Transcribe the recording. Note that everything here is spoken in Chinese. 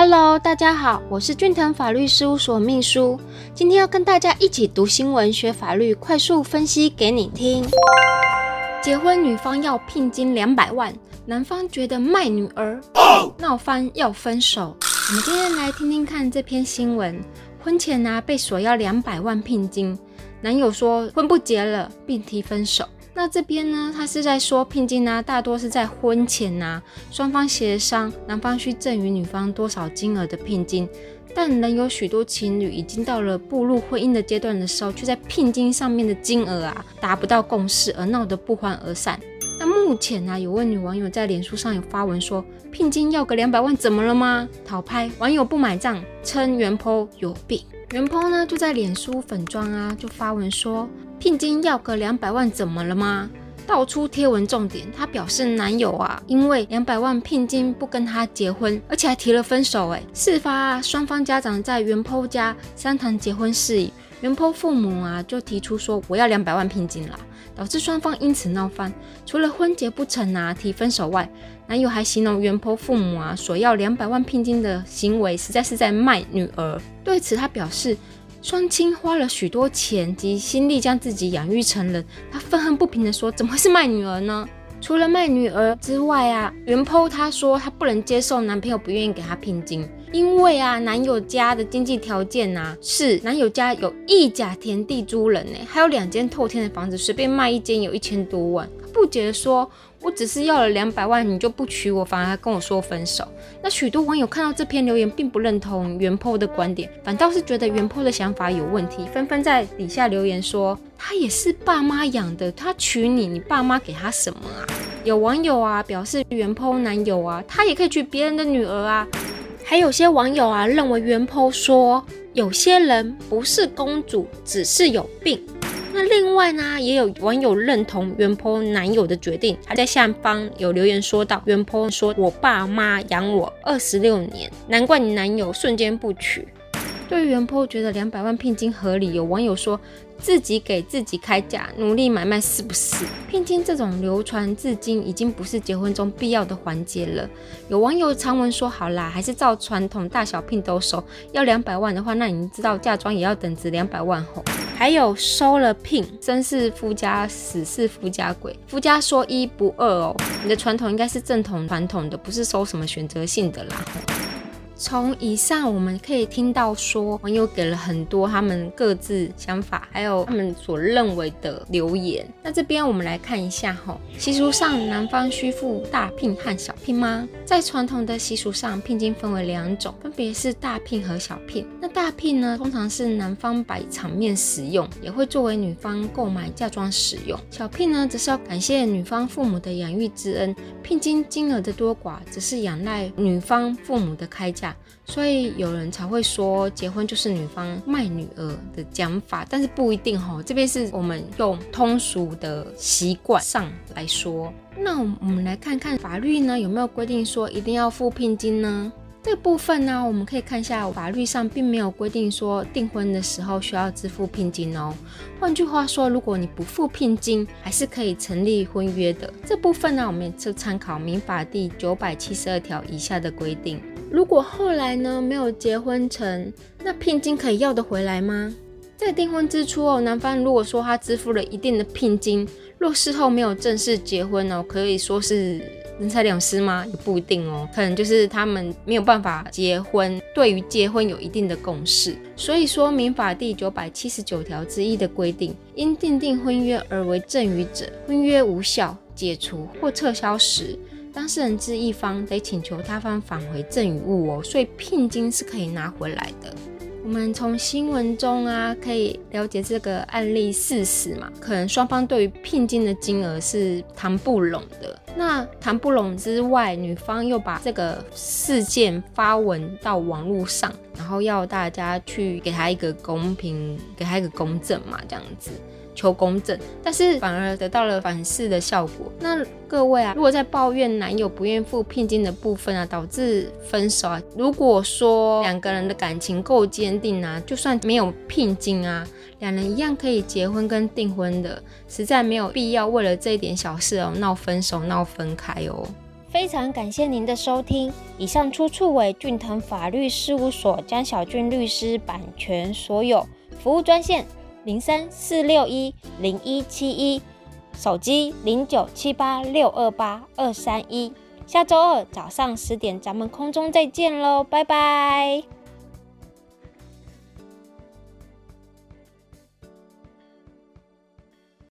Hello，大家好，我是俊腾法律事务所秘书，今天要跟大家一起读新闻、学法律，快速分析给你听。结婚女方要聘金两百万，男方觉得卖女儿，闹翻要分手。我们今天来听听看这篇新闻。婚前呢被索要两百万聘金，男友说婚不结了，并提分手。那这边呢，他是在说聘金呢，大多是在婚前呐，双方协商，男方需赠予女方多少金额的聘金。但仍有许多情侣已经到了步入婚姻的阶段的时候，却在聘金上面的金额啊达不到共识，而闹得不欢而散。那目前呢，有位女网友在脸书上有发文说，聘金要个两百万，怎么了吗？讨拍，网友不买账，称原 po 有病。原 po 呢就在脸书粉妆啊，就发文说。聘金要个两百万，怎么了吗？道出贴文重点，她表示男友啊，因为两百万聘金不跟她结婚，而且还提了分手。哎，事发双方家长在袁坡家商谈结婚事宜，袁坡父母啊就提出说我要两百万聘金了，导致双方因此闹翻。除了婚结不成啊提分手外，男友还形容袁坡父母啊索要两百万聘金的行为，实在是在卖女儿。对此他表示。双亲花了许多钱及心力将自己养育成人，他愤恨不平地说：“怎么会是卖女儿呢？除了卖女儿之外啊，袁剖他说他不能接受男朋友不愿意给他聘金，因为啊，男友家的经济条件呐是男友家有一甲田地租人呢，还有两间透天的房子，随便卖一间有一千多万。不解的说。”我只是要了两百万，你就不娶我，反而还跟我说分手。那许多网友看到这篇留言，并不认同袁坡的观点，反倒是觉得袁坡的想法有问题，纷纷在底下留言说：“他也是爸妈养的，他娶你，你爸妈给他什么啊？”有网友啊表示，袁坡男友啊，他也可以娶别人的女儿啊。还有些网友啊认为袁坡说，有些人不是公主，只是有病。那另外呢，也有网友认同袁坡男友的决定，还在下方有留言说道：“袁坡说我爸妈养我二十六年，难怪你男友瞬间不娶。”对于袁坡觉得两百万聘金合理，有网友说。自己给自己开价，努力买卖是不是？聘金这种流传至今，已经不是结婚中必要的环节了。有网友长文说：“好啦，还是照传统，大小聘都收。要两百万的话，那你知道嫁妆也要等值两百万吼。还有收了聘，生是夫家，死是夫家鬼。夫家说一不二哦。你的传统应该是正统传统的，不是收什么选择性的啦。”从以上我们可以听到，说网友给了很多他们各自想法，还有他们所认为的留言。那这边我们来看一下哈，习俗上男方需付大聘和小聘吗？在传统的习俗上，聘金分为两种，分别是大聘和小聘。那大聘呢，通常是男方摆场面使用，也会作为女方购买嫁妆使用。小聘呢，则是要感谢女方父母的养育之恩，聘金金额的多寡，则是仰赖女方父母的开价。所以有人才会说结婚就是女方卖女儿的讲法，但是不一定哈。这边是我们用通俗的习惯上来说。那我们来看看法律呢有没有规定说一定要付聘金呢？这部分呢，我们可以看一下法律上并没有规定说订婚的时候需要支付聘金哦。换句话说，如果你不付聘金，还是可以成立婚约的。这部分呢，我们也就参考民法第九百七十二条以下的规定。如果后来呢没有结婚成，那聘金可以要得回来吗？在订婚之初哦，男方如果说他支付了一定的聘金，若事后没有正式结婚哦，可以说是人财两失吗？也不一定哦，可能就是他们没有办法结婚，对于结婚有一定的共识。所以说，民法第九百七十九条之一的规定，因订定婚约而为赠与者，婚约无效、解除或撤销时。当事人之一方得请求他方返回赠与物哦，所以聘金是可以拿回来的。我们从新闻中啊可以了解这个案例事实嘛，可能双方对于聘金的金额是谈不拢的。那谈不拢之外，女方又把这个事件发文到网络上，然后要大家去给他一个公平，给他一个公正嘛，这样子。求公正，但是反而得到了反噬的效果。那各位啊，如果在抱怨男友不愿付聘金的部分啊，导致分手啊，如果说两个人的感情够坚定啊，就算没有聘金啊，两人一样可以结婚跟订婚的，实在没有必要为了这一点小事哦闹分手、闹分开哦。非常感谢您的收听。以上出处为俊腾法律事务所江小俊律师版权所有。服务专线零三四六一零一七一，手机零九七八六二八二三一。下周二早上十点，咱们空中再见喽，拜拜。